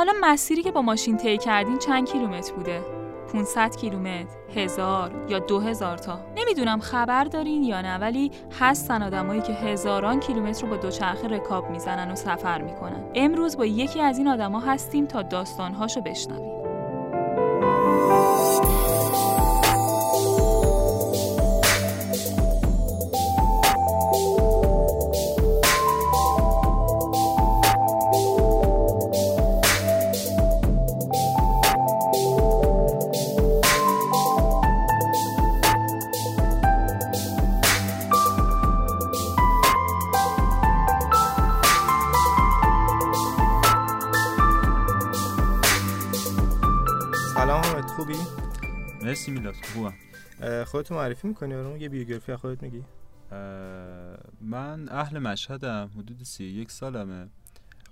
حالا مسیری که با ماشین طی کردین چند کیلومتر بوده؟ 500 کیلومتر، هزار یا دو هزار تا؟ نمی‌دونم خبر دارین یا نه ولی هستن آدمایی که هزاران کیلومتر رو با دوچرخه رکاب می‌زنن و سفر می‌کنن. امروز با یکی از این آدما هستیم تا داستانهاشو بشنویم. اه، خودتو معرفی می‌کنی؟ برامون یه بیوگرافی از خودت میگی؟ من اهل مشهدم حدود سی یک سالمه.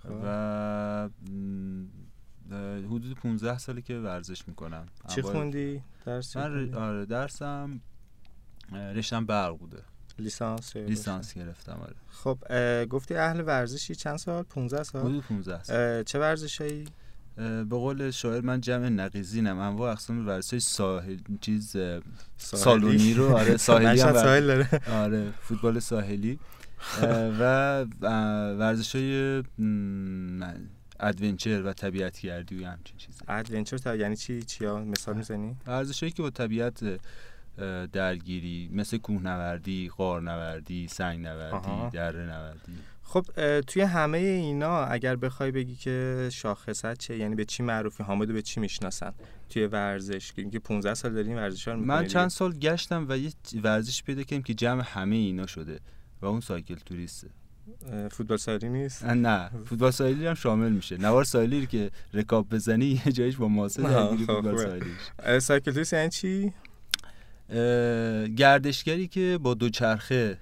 خب. و حدود 15 ساله که ورزش می‌کنم. چی خوندی؟ درس من؟ آره درسم رشتم برق بوده. لیسانس لیسانس گرفتم آره. خب گفتی اهل ورزشی چند سال؟ 15 سال؟ حدود 15 سال. چه ورزشایی؟ به قول شاعر من جمع نقیزینم. انواع اقسام ورزش ساحل چیز سالونی رو. آره ساحلی هم ساحل داره. آره فوتبال ساحلی. و ورزش های adventure و طبیعت گردی و همچین چیزی adventure یعنی چی؟ چیا؟ مثال می‌زنی؟ ورزش هایی که با طبیعت درگیری مثل کوهنوردی، غارنوردی، سنگ آها. نوردی، دره نوردی. خب توی همه اینا اگر بخوای بگی که شاخصت چه یعنی به چی معروفی؟ حامدو به چی می‌شناسن؟ توی ورزش که اینکه 15 سال داری این ورزشا رو من چند سال گشتم و یه ورزش پیدا کردم که جمع همه اینا شده و اون سایکل توریسته. فوتبال ساحلی نیست؟ نه. فوتبال ساحلی هم شامل میشه. نوار ساحلی رو که رکاب بزنی یه جایش با ماسه درگیری خب، فوتبال اه، سایکل توریست یعنی چی؟ گردشگری که با دوچرخه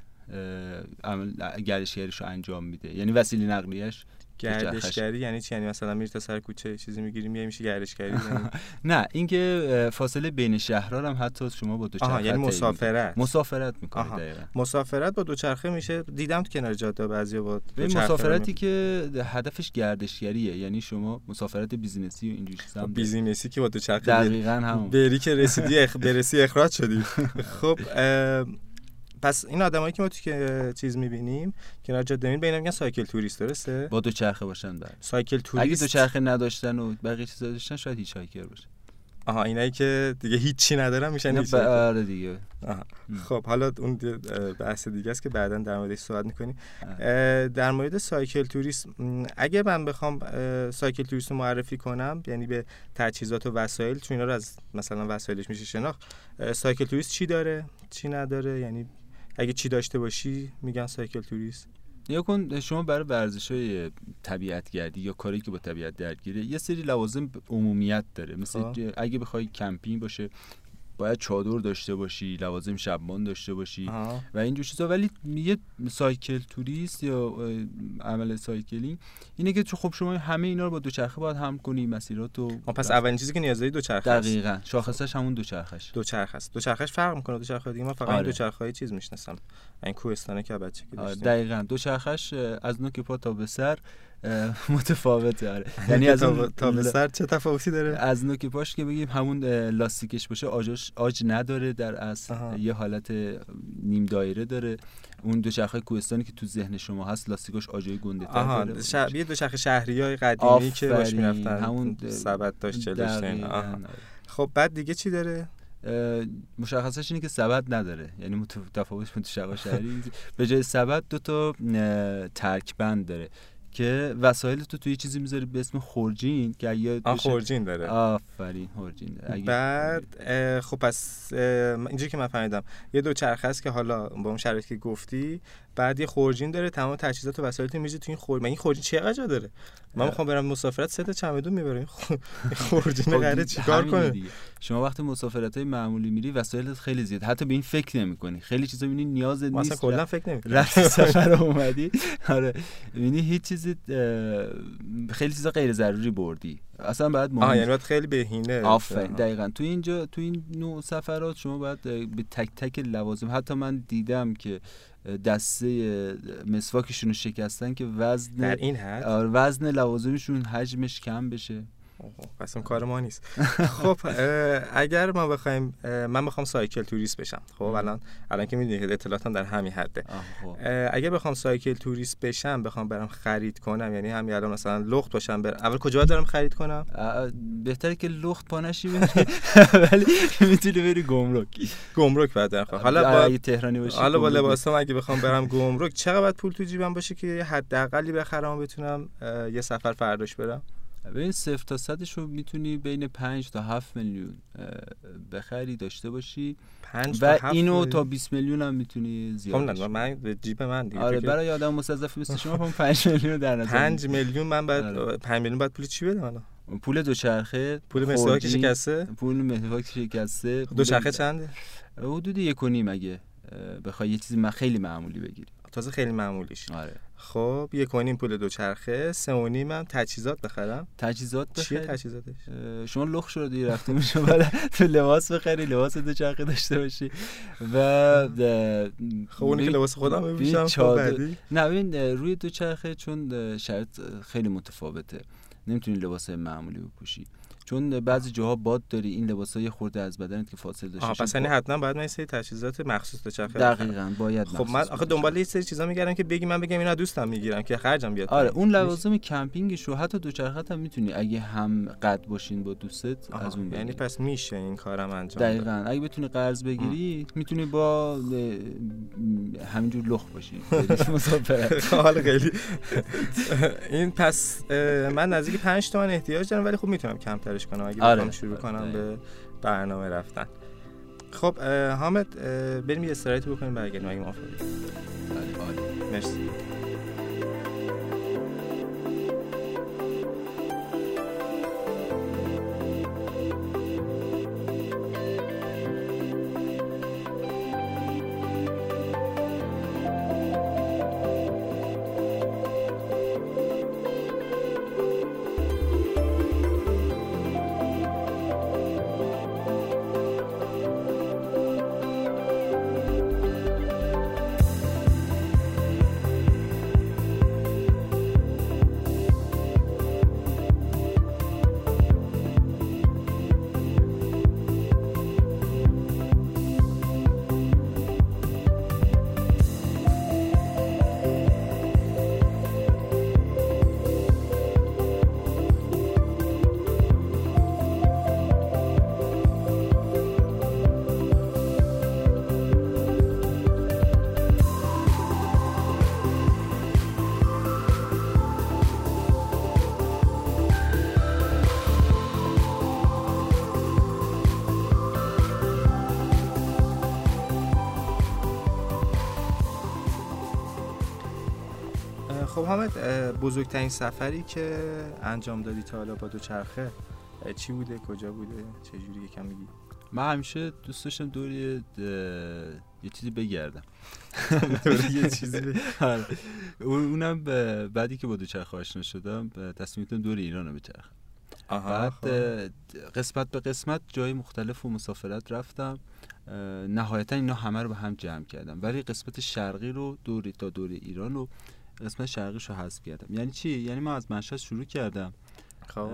گردشگریش رو انجام میده. یعنی وسیله نقلیش. گردشگری یعنی چی؟ یعنی مثلا میری تا سر کوچه چیزی می‌گیری میای میشه گردشگری؟ یعنی نه اینکه فاصله بین شهرها هم حتی شما با دوچرخه یعنی مسافرت. مسافرت می‌کنه. دقیقا. مسافرت با دوچرخه میشه. دیدم تو کنار جاده بعضیا با مسافرتی که هدفش گردشگریه. یعنی شما مسافرت business ی و اینجور چیزا داری. business ی که با دوچرخه بری- دقیقا همون. بری که رسیدی اخ... برسی اخراج شدی. خب پس این آدمایی که ما تو که چیز می‌بینیم کنار جاده می‌بینیم بین میگن cycle tourist درسته؟ با دوچرخه باشن بله cycle اگه توریست دوچرخه نداشتن و بقیه چیزا داشتن شاید hitchhiker باشه. آها اینایی که دیگه هیچی ندارن میشن hitch آره دیگه. آها. خب حالا اون بحث دیگه است که بعدا در موردش صحبت می‌کنیم. در مورد cycle tourist م، اگه من بخوام cycle tourist رو معرفی کنم یعنی به تجهیزات و وسایل چون اینا رو از مثلا وسایلش میشه شناخت cycle tourist چی داره؟ چی نداره؟ یعنی اگه چی داشته باشی میگن cycle tourist. یا کن شما برای ورزش های طبیعت گردی یا کاری که با طبیعت درگیره یه سری لوازم عمومیت داره. مثل اگه بخوای کمپینگ باشه باید چادر داشته باشی لوازم شب‌مانی داشته باشی. آها. و اینجور چیزا. ولی یه cycle tourist یا عمل cycling اینه که تو خب شما همه اینا رو با دوچرخه باید حمل کنی مسیرات آه، پس اولین چیزی که نیاز داری دوچرخه دقیقا. شاخصش همون دوچرخش. دوچرخه است. دوچرخهش فرق می‌کنه. دوچرخه دیگه من فقط این آره. دوچرخه چیز می‌شناسم. این کوهستانه که بچگی آره، داشتیم. دقیقا. دوچرخش از نوک پا تا به سر متفاوته آره یعنی از تا اون به- تا به سر چه تفاوتی داره از نوک پاش که بگیم همون لاستیکش باشه آجش آج نداره در اصل آها. یه حالت نیم دایره داره اون دوچرخه کوهستانی که تو ذهن شما هست لاستیکش آجای گنده تر آها داره شبیه دوچرخه شهری های قدیمی که باش می‌رفتن همون سبد داشت. دقیقاً، آها. آره. خب بعد دیگه چی داره مشخصش اینه که سبد نداره یعنی مت- تفاوتش با دوچرخه شهری به جای سبد دو تا ترک بند داره که وسایل تو توی چیزی می‌ذاری به اسم خورجین که بشه- خورجین داره. آفرین خورجین داره. اگه- بعد خب پس اینجوری که من فهمیدم یه دوچرخه است که حالا با اون شرایطی که گفتی بعد یه خورجین داره تمام تجهیزات و وسایلت میریزی تو این خورجین من این خورجین چقدر جا داره؟ من. می‌خوام برم مسافرت سه تا چمدون می‌برم. این خورجین خب قراره چیکار کنه؟ دیگه. شما وقتی مسافرت های معمولی میری وسایلت خیلی زیاد. حتی به این فکر نمی‌کنی. خیلی چیزا می‌بینی نیاز ما اصلا نیست. کلا فکر نمی‌کنم رفتی سفر اومدی. آره. می‌بینی هیچ چیزی خیلی چیزا غیر ضروری بردی. اصلا بعد آها مهم یعنی باید خیلی بهینه. آفرین. دقیقا. تو اینجا تو این نوع سفرات شما باید به تک تک لوازم. حتی من دیدم که دسته مسواکشون رو شکستن که وزن در این حد؟ آره، وزن لوازمشون حجمش کم بشه. پس اون کار ما نیست. خب اگر ما بخوایم من بخوام سایکل توریست بشم. خب الان الان که می‌دونید اطلاعاتم در همین حده. خب. اگر بخوام سایکل توریست بشم بخوام برم خرید کنم یعنی همین الان مثلا لخت باشم برم. اول کجا دارم خرید کنم؟ بهتره که لخت پانشی بری ولی می‌تونی بری گمرک. گمرک بعد خب حالا با تهرانی باشی حالا با لباسام اگه بخوام برم گمرک چقدر پول تو جیبم باشه که حداقلی بخرم بتونم یه سفر فرداش برم؟ ببین صفر تا صدش رو می‌تونی بین 5 تا 7 میلیون بخری داشته باشی. و اینو تا 20 میلیون هم می‌تونی زیاد خب من به جیب من دیگه. آره برای آدم مستضعف مثل شما 5 میلیون در نظر 5 میلیون من بعد 5 آره. میلیون بعد پول چی بدم الان پول دوچرخه پول مسواک شکسته؟ پول مسواک شکسته دوچرخه چنده؟ حدود یک و نیم اگه بخوای یه چیزی خیلی معمولی بگیری. تازه خیلی معمولیش. آره. خب یک و نیم پول دوچرخه. سه و نیم هم تجهیزات بخرم. تجهیزات بخری چیه تجهیزاتش؟ شما لخ شدی رفته میشه تو لباس بخری لباس دوچرخه داشته باشی. و خب اونی که لباس خودم بپوشم خب نه ببین روی دوچرخه چون شرط خیلی متفاوته. نمی‌تونی لباس معمولی بپوشی. چون بعضی جاها باد داری این لباسا یه خورده از بدنت که فاصله داشته باشه پس یعنی حتما باید من یه سری تجهیزات مخصوص چرخه دقیقاً باید خب من آخه دنبال یه سری چیزا میگردم که بگی من بگم اینا دوستم می‌گیرم که خرجم بیاد آره اون لوازم کمپینگش رو حتی دوچرخه هم می‌تونی. اگه هم قد باشین با دوستت از اون یعنی پس میشه این کارم انجام دقیقاً. اگه بتونی قرض بگیری می‌تونی با همینجور لخ باشی. حال خیلی. این پس من نزدیک 5 تومن احتیاج دارم ولی خب می‌تونم کمتر کارش کنم اگه آره. شروع کنم به برنامه رفتن. خب حامد بریم یه استرایتی بکنیم برگردیم اگه موافقی. بله، مرسی. حامد بزرگترین سفری که انجام دادی تا حالا با دوچرخه چی بوده؟ کجا بوده؟ چه جوری یکم میگی؟ من همیشه دوست داشتم دور یه, چیزی بگردم. یه چیزی آره. اونم بعدی که با دوچرخه آشنا شدم تصمیم دور ایران رو بچرخم. بعد خب. قسمت به قسمت جای مختلف و مسافرت رفتم. نهایتا اینا همه رو به هم جمع کردم. ولی قسمت شرقی رو دوری تا دور ایران رو قسمت شرقیش رو حذف کردم. یعنی چی؟ یعنی ما از مشهد شروع کردم خب.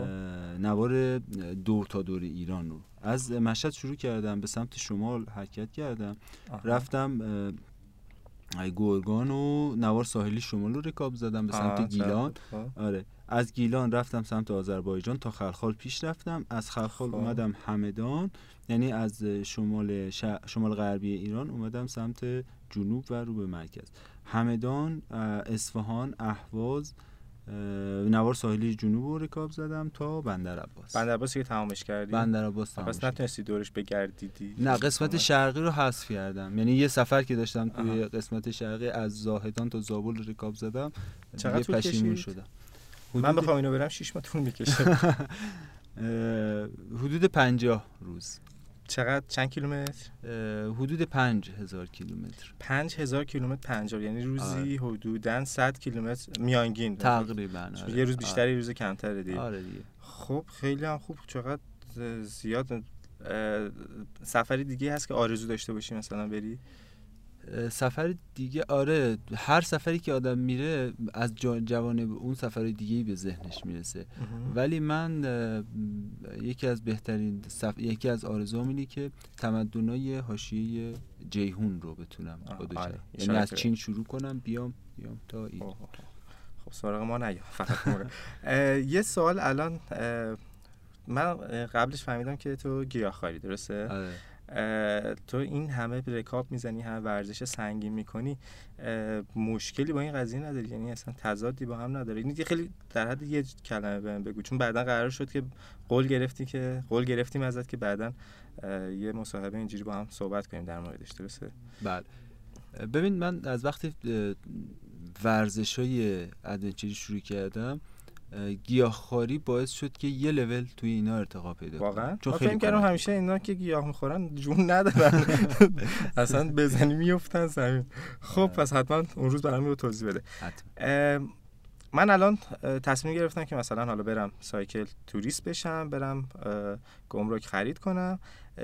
نوار دور تا دور ایران رو. از مشهد شروع کردم به سمت شمال حرکت کردم. رفتم گرگان و نوار ساحلی شمال رو رکاب زدم به سمت گیلان. خب. آره. از گیلان رفتم سمت آذربایجان تا خلخال پیش رفتم. از خلخال خب. اومدم همدان. یعنی از شمال شمال غربی ایران اومدم سمت جنوب و رو به مرکز. همدان اصفهان اهواز نوار ساحلی جنوب رو رکاب زدم تا بندر عباس. بندر عباس که تمامش کردی؟ بندر عباس تمامش. پس نتونستی دورش بگردیدی؟ نه قسمت شرقی رو حذف کردم. یعنی یه سفر که داشتم توی قسمت شرقی از زاهدان تا زابل رکاب زدم چقدر طول کشید؟ شدم. من بخوام اینو برم 6 ماه طول می‌کشه. حدود 50 روز. چقدر؟ چند کیلومتر؟ حدود پنج هزار کیلومتر. پنج هزار کیلومتر پنجاه یعنی روزی آره. حدودا 100 کیلومتر میانگین تقریبا آره. یه روز بیشتری آره. روز کمتر دیگه. آره دیگه. خب خیلی هم خوب. چقدر زیاد سفری دیگه هست که آرزو داشته باشی مثلا بری؟ سفر دیگه آره هر سفری که آدم میره از جوانب اون سفر دیگه به ذهنش می‌رسه. ولی من یکی از بهترین سف... یکی از آرزوام اینه که تمدنای حاشیه جیهون رو بتونم آره. یعنی از چین شروع کنم بیام بیام تا این. خب سراغ ما نیا فقط یه سوال الان من قبلش فهمیدم که تو گیاهخواری درسته؟ آره. تو این همه رکاب می‌زنی همه ورزش سنگین می‌کنی مشکلی با این قضیه نداری. یعنی اصلا تضادی با هم نداره این خیلی در حد یه کلمه بهم بگو. چون بعدا قرار شد که قول گرفتی که قول گرفتیم ازت که بعدا یه مصاحبه اینجوری با هم صحبت کنیم در موردش. درسته؟ بله. ببین من از وقتی ورزش های ادونچری شروع کردم گیاهخواری باعث شد که یه لول توی اینا ارتقا پیدا کنه. واقعا؟ چون خیلی کردم همیشه اینا که گیاه می‌خورن جون ندارن. اصلا بزنی میفتن زمین خب پس حتما اون روز برام رو توضیح بده. من الان تصمیم گرفتم که مثلا حالا برم سایکل توریست بشم برم گمرک خرید کنم.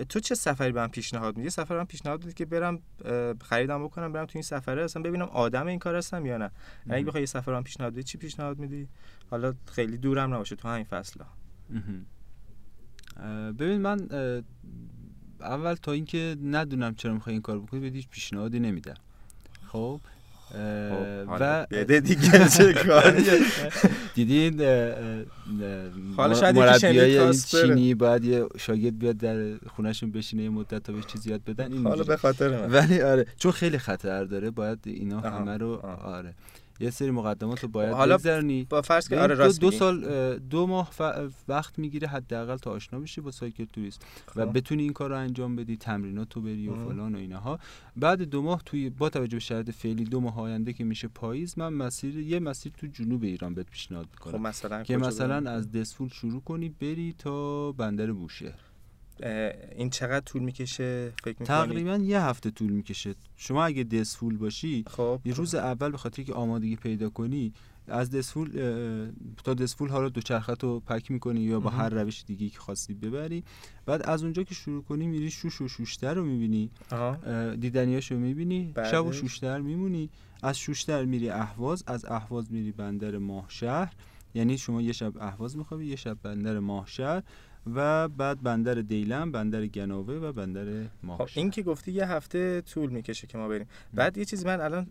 تو چه سفری من پیشنهاد میدی؟ سفر من پیشنهاد میدی که برم خریدم بکنم برم تو این سفره اصلا ببینم آدم این کار هستم یا نه. اگه بخوای یه سفر من پیشنهاد بدی چی پیشنهاد میدی؟ حالا خیلی دورم نباشه تو همین فصل ببین من اول تا اینکه ندونم چرا می‌خوای این کار بکنی بدیش پیشنهادی نمیدم. خب، و بده دیگه چه دیدین حالا شاید این چینی باید یه شاگرد بیاد در خونهشون بشینه یه مدت تا بهش چیزی یاد بدن این حالا به خاطر من. ولی آره چون خیلی خطر داره باید اینا همه رو آره. یه سری مقدمات رو باید حالا بگذرنی با فرض که آره راست دو, دو سال دو ماه وقت می‌گیره حداقل تا آشنا بشی با سایکل توریست و خب. بتونی این کار رو انجام بدی تمرینات رو بری و فلان و اینها بعد دو ماه توی با توجه به شرایط فعلی دو ماه آینده که میشه پاییز من مسیر یه مسیر تو جنوب ایران بهت پیشنهاد می‌کنم خب مثلا که مثلا از دسفول شروع کنی بری تا بندر بوشهر. این چقدر طول می‌کشه؟ فکر تقریبا یه هفته طول می‌کشه. شما اگه دسفول باشی خب. یه روز اول به خاطر که آمادگی پیدا کنی از دسفول تا دسفول حالا دو رو پک می‌کنی یا با هر روش دیگه که خواستی ببری. بعد از اونجا که شروع کنی میری شوش و شوشتر رو می‌بینی. دیدنیاش رو می‌بینی. شب و شوشتر میمونی. از شوشتر میری اهواز از اهواز میری بندر ماهشهر یعنی شما یه شب اهواز میخوابی یه شب بندر ماهشهر و بعد بندر دیلم بندر گناوه و بندر ماهشهر خب این که گفتی یه هفته طول می‌کشه که ما بریم. بعد یه چیزی من الان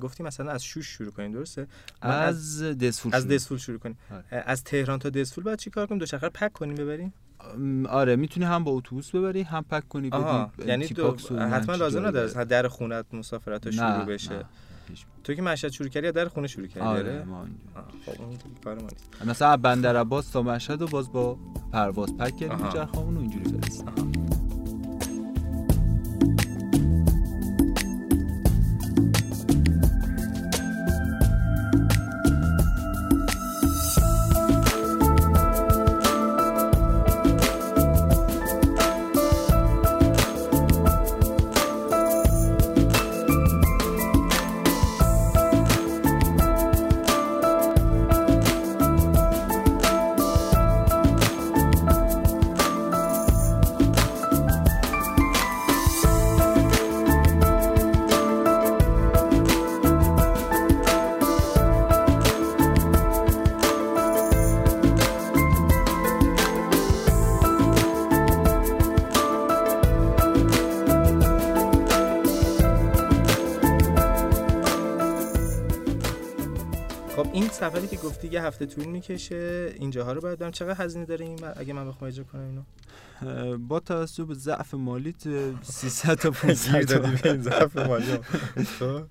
گفتی مثلا از شوش شروع کنیم درسته؟ از دسفول از دسفول شروع کنیم. آره. از تهران تا دسفول بعد چیکار کنیم؟ دوچرخه پک کنیم ببریم؟ آره می‌تونی هم با اتوبوس ببری هم پک کنی بدی یعنی دو... حتما لازم نداره در خونت مسافرت شروع بشه. تو که مشهد شروع کردی در خونه شروع کردی؟ آره؟ ما خب اون کار ما نیست. مثلا بندر عباس تا مشهد و باز با پرواز پک کردیم چرخامون و اینجوری فرستادیم سفری که گفتی یه هفته طول می‌کشه اینجاها رو باید برم. چقدر هزینه داره این اگه من بخوام اجرا کنم اینو؟ با توجه به ضعف مالیت 300 تا 500 تا. ضعف مالی خب.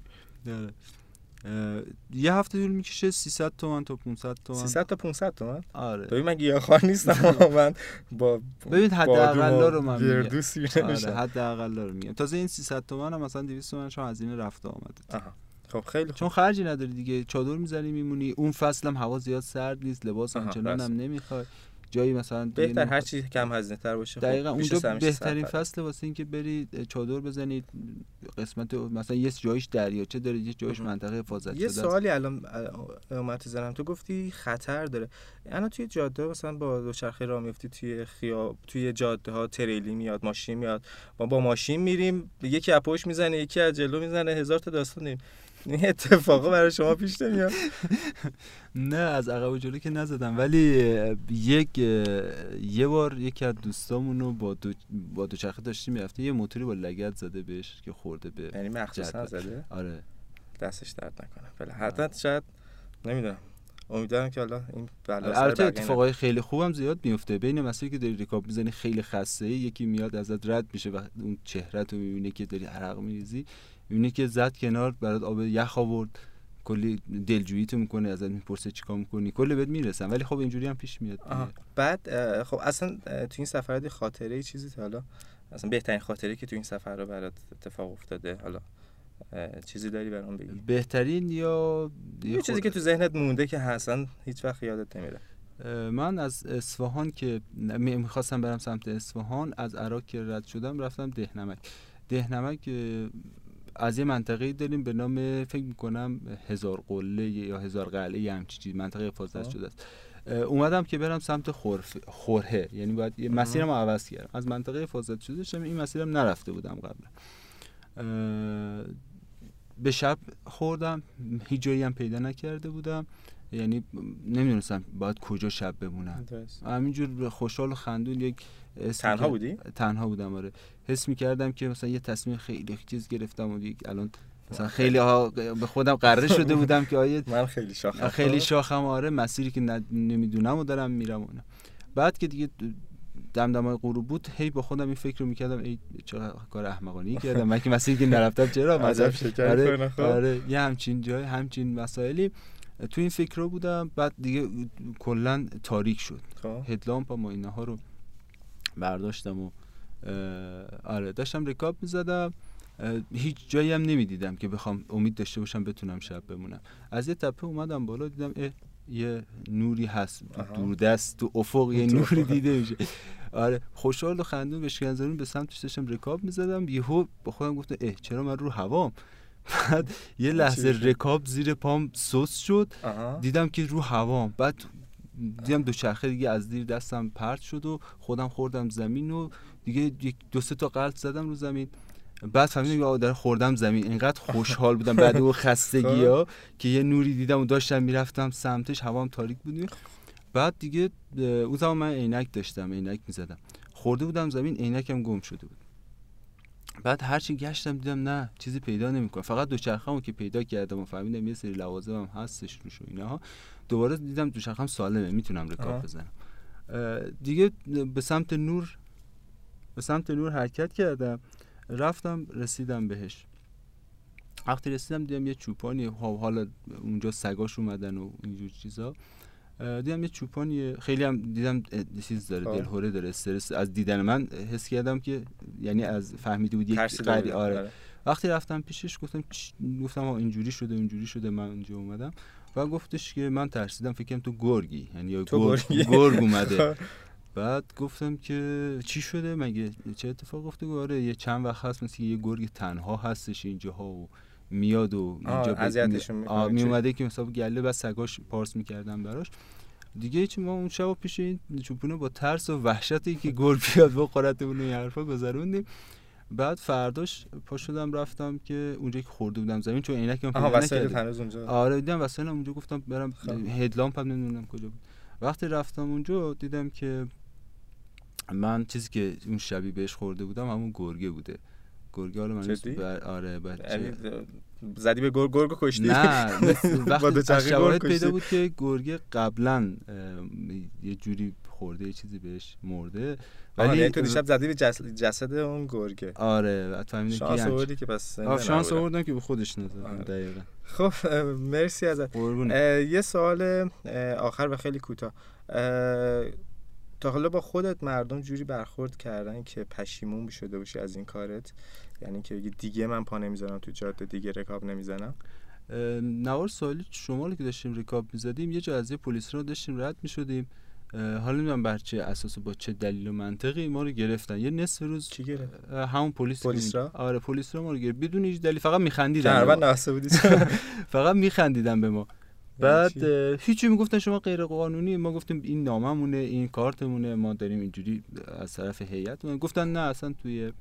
یه هفته طول می‌کشه 300 تومن تا 500 تومن. 300 تا 500 تومن؟ آره. ببین من گیاهخوار نیستم من با ببین حداقل رو من میگم. آره حداقل رو میگم. تازه این 300 تومن هم مثلا 200 تومن شما هزینه رفته آمده. خب خیلی چون خرجی نداری دیگه. چادر می‌زنی میمونی. اون فصل هم هوا زیاد سرد نیست لباس آنچنان هم نمی‌خوای. جایی مثلا بهتر هر چی کم هزینه تر باشه خب، دقیقا اونجا بهترین فصل واسه اینکه برید چادر بزنید قسمت مثلا یه جایش دریاچه داره یه جایش منطقه حفاظت یه سوالی الان اومد زنم تو گفتی خطر داره. الان توی جاده مثلا با دوچرخه راه میفتی توی خیاب توی جاده ها تریلی میاد ماشین میاد. ما با ماشین میریم یکی از پشت می‌زنه یکی از جلو می‌زنه هزار تا داستان داریم. این اتفاقا برای شما پیش نمیاد. نه از عقب و جلو که نزدم. ولی یک یه بار یکی از دوستامون رو با دو با دوچرخه داشتیم می‌رفتیم. یه موتوری با لگت زده بهش که خورده به یعنی مخصوصا زده؟ آره. دستش درد نکنه. بله حتما شاید نمی‌دونم. امیدوارم که حالا این بلا البته اتفاقای خیلی خوبم زیاد میفته بین مسیری که داری ریکاب می‌زنی خیلی خسته یکی میاد ازت رد میشه و اون چهره تو می‌بینه که داری عرق میریزی. می‌بینی که زد کنار برات آب یخ آورد. کلی دلجویی تو می‌کنه ازت می‌پرسه چیکار می‌کنی. کلی بهت می‌رسن ولی خب اینجوری هم پیش میاد بعد خب اصلا تو این سفر خاطره چیزی تا حالا اصلا بهترین خاطره که تو این سفر رو برات اتفاق افتاده حالا چیزی داری برام بگی؟ بهترین یا یه چیزی که تو ذهنت مونده که حسن هیچ وقت یادت نمیره. من از اصفهان که می‌خواستم برم سمت اصفهان از عراق که رد شدم رفتم دهنمک. دهنمک از یه منطقه داریم به نام فکر می‌کنم هزار قله یا هزار قلعه یه همچی چیز منطقه حفاظت شده است. اومدم که برم سمت خورف خورهه یعنی باید یه مسیرم عوض کردم. از منطقه حفاظت شده شدم. این مسیرم نرفته بودم قبل به شب خوردم. هیچ جایی هم پیدا نکرده بودم. یعنی نمی‌دونستم باید کجا شب بمونم. همینجور خوشحال و خندون یک تنها بودی؟ تنها بودم آره. حس می‌کردم که مثلا یه تصمیم خیلی چیز گرفتم و الان مثلا خیلی ها به خودم قراره شده بودم که آیه من خیلی شاخم. خیلی شاخم آره. مسیری که نمی‌دونم و دارم میرم اونه بعد که دیگه دمدمای غروب بود هی با خودم این فکر رو می‌کردم ای چرا کار احمقانه کردم. من که مسیری که نرفتم چرا؟ مثلا آره, آره. یه همچین جای همچین مسائلی تو این فکر رو بودم بعد دیگه کلا تاریک شد. خب. هدلامپ و اینها رو برداشتم و آره داشتم رکاب می‌زدم. هیچ جایی هم نمی‌دیدم که بخوام امید داشته باشم بتونم شب بمونم. از یه تپه اومدم بالا دیدم اه یه نوری هست. دوردست تو افق یه نوری دیده میشه. آره خوشحال و خندون بشکنزارون به سمتش داشتم رکاب می‌زدم. یهو با خودم گفتم اه چرا من رو هوام؟ بعد یه لحظه رکاب زیر پام سوس شد. دیدم که رو هوام بعد دیدم دو چرخه دیگه از دیر دستم پرت شد و خودم خوردم زمین و دیگه یک دو سه تا قلط زدم رو زمین. بعد فهمیدم که خوردم زمین. اینقدر خوشحال بودم. بعد اون خستگی ها خب. که یه نوری دیدم و داشتم می‌رفتم سمتش هوام تاریک بود. بعد دیگه اون زمان من عینک داشتم عینک می‌زدم. خورده بودم زمین عینکم گم شده بود. بعد هرچی گشتم دیدم نه چیزی پیدا نمی‌کنم فقط دوچرخه‌مو که پیدا کردم و فهمیدم یه سری لوازمم هستش روش و اینها دوباره دیدم دوچرخه‌م سالمه می‌تونم رکاب بزنم. دیگه به سمت نور به سمت نور حرکت کردم. رفتم رسیدم بهش. وقتی رسیدم دیدم یه چوپانی خب حالا اونجا سگاش اومدن و اینجور چیزا. دیدم یه چوپانی خیلی هم دیدم چیز داره. دلهوره داره استرس. از دیدن من حس کردم که یعنی از فهمیده بود یک قری آره. آره. وقتی رفتم پیشش گفتم گفتم اینجوری شده اینجوری شده من اونجا اومدم. و گفتش که من ترسیدم فکرم تو گرگی. یعنی یا گرگ, گرگ اومده. بعد گفتم که چی شده؟ مگه چه اتفاق افتاده؟ آره یه چند وقت هست مثل یه گرگ تنها هستش اینجاها و میاد و اینجا اذیتشون می اومده که مثلا گله و سگاش پارس می‌کردن براش. دیگه چی ما اون شب پیش این چوپونه با ترس و وحشتی که گل بیاد بخورت اون این حرفا گذروندیم. بعد فرداش پا شدم رفتم که اونجا که خورده بودم زمین چون عینکم پیدا نکردم اونجا. آره دیدم وسایلم اونجا گفتم برم خب. هدلامپ هم نمی‌دونم کجا بود. وقتی رفتم اونجا دیدم که من چیزی که اون شبی بهش خورده بودم همون گرگه بوده. گرگه حالا من آره بچه. یعنی زدی به گرگ گرگ کشتی؟ نه وقتی شواهد پیدا بود که گرگه قبلا یه جوری خورده یه چیزی بهش مرده. ولی یعنی تو دیشب زدی به جسد اون گرگه. آره فهمیدم شانس آوردی که بس شانس آوردم که به خودش نزد آره. دقیقاً. خب مرسی ازت. یه سوال آخر و خیلی کوتاه. تا حالا با خودت مردم جوری برخورد کردن که پشیمون شده باشی از این کارت؟ یعنی که دیگه من پا نمی‌زنم تو جاده دیگه رکاب نمی‌زنم؟ نوار سوالی شما که داشتیم رکاب می‌زدیم یه جا از یه پلیس رو داشتیم رد می‌شدیم. حالا نمی‌دونم بر چه اساس با چه دلیل و منطقی ما رو گرفتن. یه نصف روز چی گرفت؟ همون پلیس پلیس را؟ آره پلیس رو ما رو گرفت. بدون هیچ دلیل فقط میخندیدن تقریبا بودی. فقط میخندیدن به ما. بعد چی؟ اه، هیچی می‌گفتن شما غیر قانونی ما گفتیم این ناممونه این کارتمونه. ما داریم اینجوری از طرف هیئت. گفتن نه اصلا توی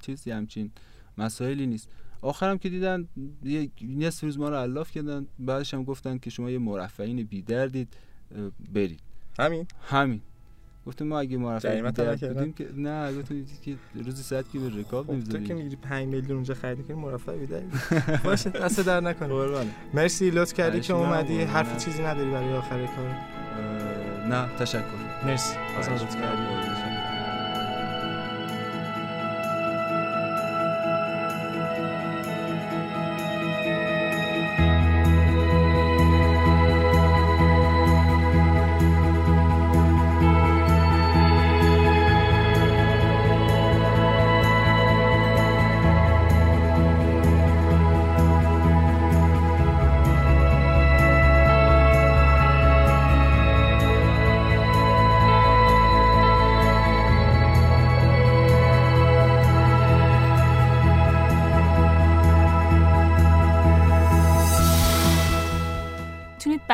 چیزی همچین مسائلی نیست. آخرم که دیدن یه نصف روز ما رو علاف کردن بعدش هم گفتن که شما یه مرفعین بیدردید اه، برید. همین؟ همین. گفتم ما اگه مرفع جریمت هم بیدرد نکردن؟ بودیم که نه گفتم که روزی 100 کیلو رکاب خب تو که می‌گیری 5 میلیون اونجا خرید کنی مرفع بیده باشه دست در نکنه. قربان. مرسی لطف کردی که اومدی. حرف چیزی نداری برای آخر کار؟ نه تشکر. مرسی. لطف می‌کنم. کردی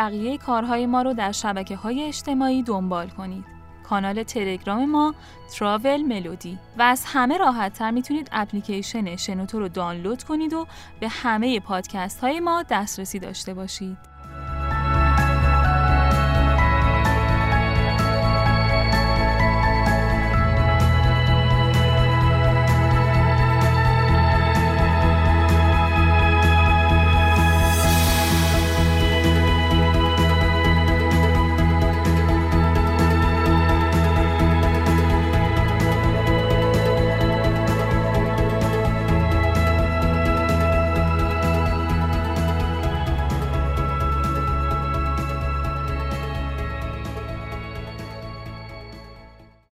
بقیه کارهای ما رو در شبکه های اجتماعی دنبال کنید. کانال تلگرام ما تراول ملودی و از همه راحت تر می‌تونید اپلیکیشن شنوتو رو دانلود کنید و به همه پادکست های ما دسترسی داشته باشید.